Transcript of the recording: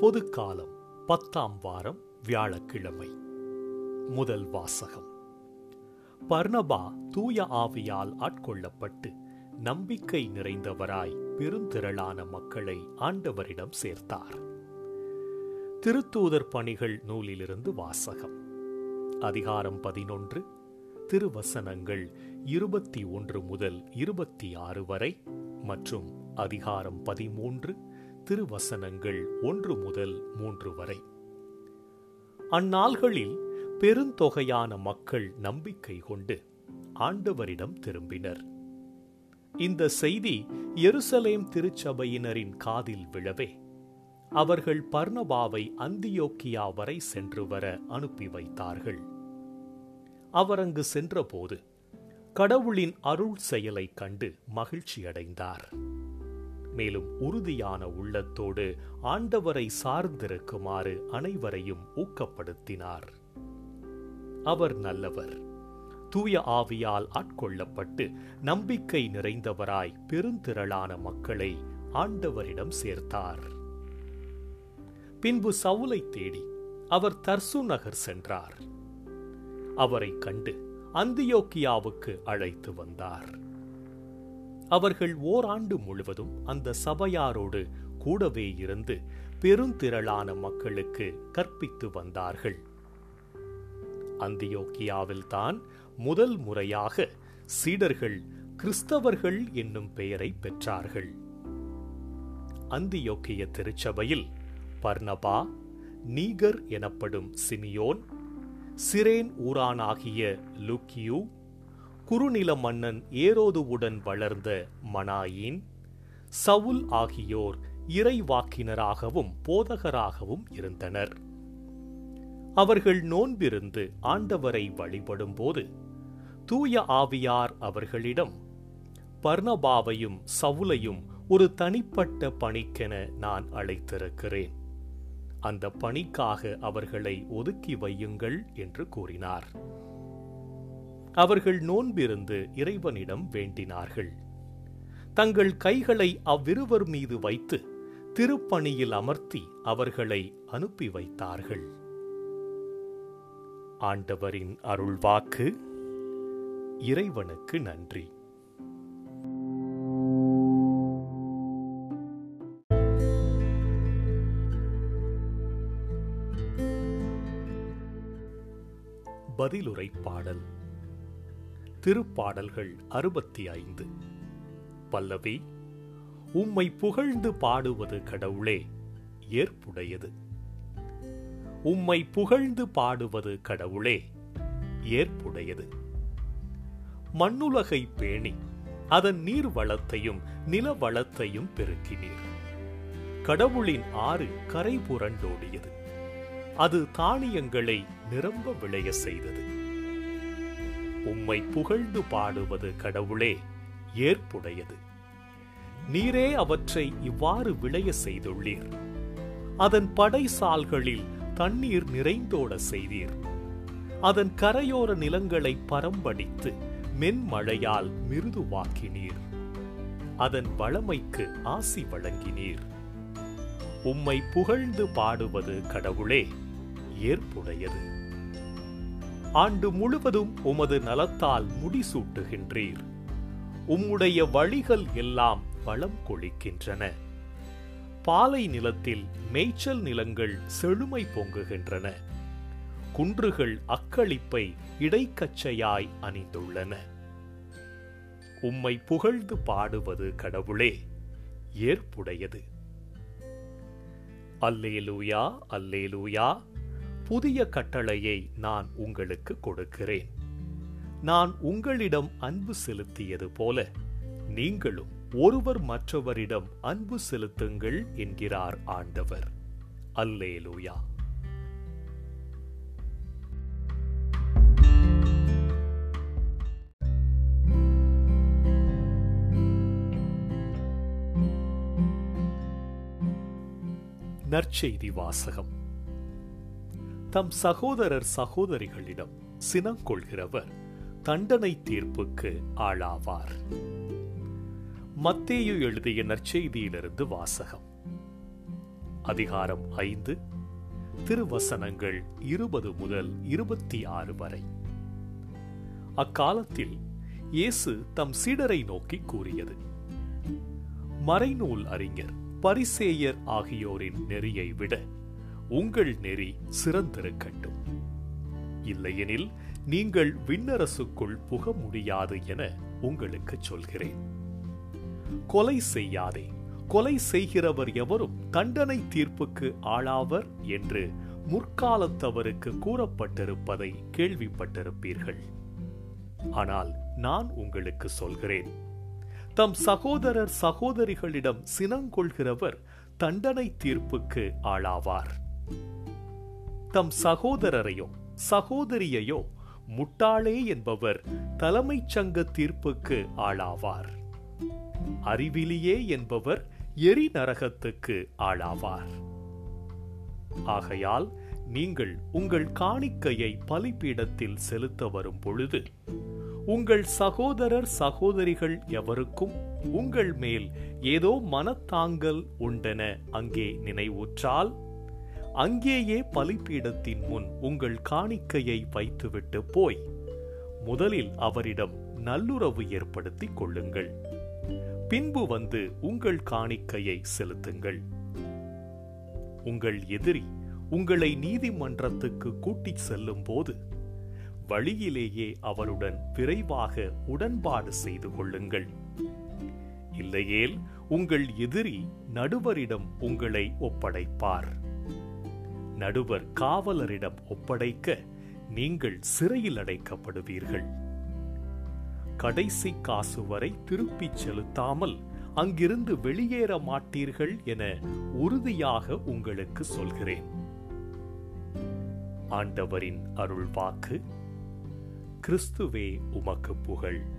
பொது காலம் பத்தாம் வாரம் வியாழக்கிழமை. முதல் வாசகம். பர்ணபா தூய ஆவியால் ஆட்கொள்ளப்பட்டு நம்பிக்கை நிறைந்தவராய் பெருந்திரளான மக்களை ஆண்டவரிடம் சேர்த்தார். திருத்தூதர் பணிகள் நூலிலிருந்து வாசகம். அதிகாரம் பதினொன்று திருவசனங்கள் இருபத்தி ஒன்று முதல் இருபத்தி ஆறு வரை மற்றும் அதிகாரம் பதிமூன்று திருவசனங்கள் ஒன்று முதல் மூன்று வரை. அந்நாள்களில் பெருந்தொகையான மக்கள் நம்பிக்கை கொண்டு ஆண்டவரிடம் திரும்பினர். இந்த செய்தி எருசலேம் திருச்சபையினரின் காதில் விழவே அவர்கள் பர்ணபாவை அந்தியோக்கியா வரை சென்று வர அனுப்பி வைத்தார்கள். அவர் அங்கு சென்றபோது கடவுளின் அருள் செயலைக் கண்டு மகிழ்ச்சியடைந்தார். மேலும் உறுதியான உள்ளத்தோடு ஆண்டவரை சார்ந்திருக்குமாறு அனைவரையும் ஊக்கப்படுத்தினார். அவர் நல்லவர். தூய ஆவியால் ஆட்கொள்ளப்பட்டு நம்பிக்கை நிறைந்தவராய் பெருந்திரளான மக்களை ஆண்டவரிடம் சேர்த்தார். பின்பு சவுலை தேடி அவர் தர்சு நகர் சென்றார். அவரை கண்டு அந்தியோக்கியாவுக்கு அழைத்து வந்தார். அவர்கள் ஓராண்டு முழுவதும் அந்த சபையாரோடு கூடவே இருந்து பெருந்திரளான மக்களுக்கு கற்பித்து வந்தார்கள். அந்தியோக்கியாவில் தான் முதல் முறையாக சீடர்கள் கிறிஸ்தவர்கள் என்னும் பெயரை பெற்றார்கள். அந்தியோக்கிய திருச்சபையில் பர்னபா நீகர் எனப்படும் சிமியோன் சிரேன் ஊரானாகிய லுக்கியூ குறுநில மன்னன் ஏரோதுவுடன் வளர்ந்த மனாயின் சவுல் ஆகியோர் இறைவாக்கினராகவும் போதகராகவும் இருந்தனர். அவர்கள் நோன்பிருந்து ஆண்டவரை வழிபடும்போது தூய ஆவியார் அவர்களிடம் பர்ணபாவையும் சவுலையும் ஒரு தனிப்பட்ட பணிக்கென நான் அழைத்திருக்கிறேன். அந்த பணிக்காக அவர்களை ஒதுக்கி வையுங்கள் என்று கூறினார். அவர்கள் நோன்பிருந்து இறைவனிடம் வேண்டினார்கள். தங்கள் கைகளை அவ்விருவர் மீது வைத்து திருப்பணியில் அமர்த்தி அவர்களை அனுப்பி வைத்தார்கள். ஆண்டவரின் அருள்வாக்கு இறைவனுக்கு நன்றி. பதிலுரை பாடல். திருப்பாடல்கள் அறுபத்தி ஐந்து. பல்லவி உம்மை புகழ்ந்து பாடுவது கடவுளே ஏற்புடையது. உம்மை புகழ்ந்து பாடுவது கடவுளே ஏற்புடையது. மண்ணுலகை பேணி அதன் நீர் வளத்தையும் நில வளத்தையும் பெருக்கினீர். கடவுளின் ஆறு கரை புரண்டோடியது அது தானியங்களை நிரம்ப விளைய செய்தது. உம்மை புகழ்ந்து பாடுவது கடவுளே ஏற்புடையது. நீரே அவற்றை இவ்வாறு விளைய செய்துள்ளீர். அதன் படைசால்களில் தண்ணீர் நிறைந்தோட செய்தீர். அதன் கரையோர நிலங்களை பரம்படித்து மென்மழையால் மிருதுவாக்கினீர். அதன் வளமைக்கு ஆசி வழங்கினீர். உம்மை புகழ்ந்து பாடுவது கடவுளே ஏற்புடையது. ஆண்டு முழுவதும் உமது நலத்தால் முடிசூட்டுகின்றீர். உம்முடைய வழிகள் எல்லாம் வளம் கொளிக்கின்றன. பாலை நிலத்தில் மேய்ச்சல் நிலங்கள் செழுமை பொங்குகின்றன. குன்றுகள் அக்களிப்பை இடைக்கச்சையாய் அணிந்துள்ளன. உம்மை புகழ்ந்து பாடுவது கடவுளே ஏற்புடையது. அல்லேலூயா அல்லேலூயா. புதிய கட்டளையை நான் உங்களுக்கு கொடுக்கிறேன். நான் உங்களிடம் அன்பு செலுத்தியது போல நீங்களும் ஒருவர் மற்றவரிடம் அன்பு செலுத்துங்கள் என்கிறார் ஆண்டவர். அல்லேலூயா. நற்செய்தி வாசகம். தம் சகோதரர் சகோதரிகளிடம் சினங்கொள்கிறவர் தண்டனை தீர்ப்புக்கு ஆளாவார். மத்தேயு எழுதிய நற்செய்தியிலிருந்து வாசகம். அதிகாரம் ஐந்து திருவசனங்கள் இருபது முதல் இருபத்தி ஆறு வரை. அக்காலத்தில் இயேசு தம் சீடரை நோக்கி கூறியது மறைநூல் அறிஞர் பரிசேயர் ஆகியோரின் நெறியை விட உங்கள் நெறி சிறந்திருக்கட்டும். இல்லையெனில் நீங்கள் விண்ணரசுக்குள் புக முடியாது என உங்களுக்கு சொல்கிறேன். கொலை செய்யாதே. கொலை செய்கிறவர் எவரும் தண்டனை தீர்ப்புக்கு ஆளாவர் என்று முற்காலத்தவருக்கு கூறப்பட்டிருப்பதை கேள்விப்பட்டிருப்பீர்கள். ஆனால் நான் உங்களுக்கு சொல்கிறேன். தம் சகோதரர் சகோதரிகளிடம் சினங்கொள்கிறவர் தண்டனை தீர்ப்புக்கு ஆளாவார். தம் சகோதரரையோ சகோதரியையோ முட்டாளே என்பவர் தலைமைச் சங்க தீர்ப்புக்கு ஆளாவார். அறிவிலியே என்பவர் எரி நரகத்துக்கு ஆளாவார். ஆகையால் நீங்கள் உங்கள் காணிக்கையை பலிப்பீடத்தில் செலுத்த வரும் பொழுது உங்கள் சகோதரர் சகோதரிகள் எவருக்கும் உங்கள் மேல் ஏதோ மனத்தாங்கல் உண்டென அங்கே நினைவுற்றால் அங்கேயே பலிப்பீடத்தின் முன் உங்கள் காணிக்கையை வைத்துவிட்டு போய் முதலில் அவரிடம் நல்லுறவு ஏற்படுத்திக் கொள்ளுங்கள். பின்பு வந்து உங்கள் காணிக்கையை செலுத்துங்கள். உங்கள் எதிரி உங்களை நீதிமன்றத்துக்கு கூட்டிச் செல்லும் போது வழியிலேயே அவருடன் விரைவாக உடன்பாடு செய்து கொள்ளுங்கள். இல்லையேல் உங்கள் எதிரி நடுவரிடம் உங்களை ஒப்படைப்பார். நடுவர் காவலரிடம் ஒப்படைக்க நீங்கள் சிறையில் அடைக்கப்படுவீர்கள். கடைசி காசு வரை திருப்பிச் செலுத்தாமல் அங்கிருந்து வெளியேற மாட்டீர்கள் என உறுதியாக உங்களுக்கு சொல்கிறேன். ஆண்டவரின் அருள்வாக்கு கிறிஸ்துவே உமக்கு புகழ்.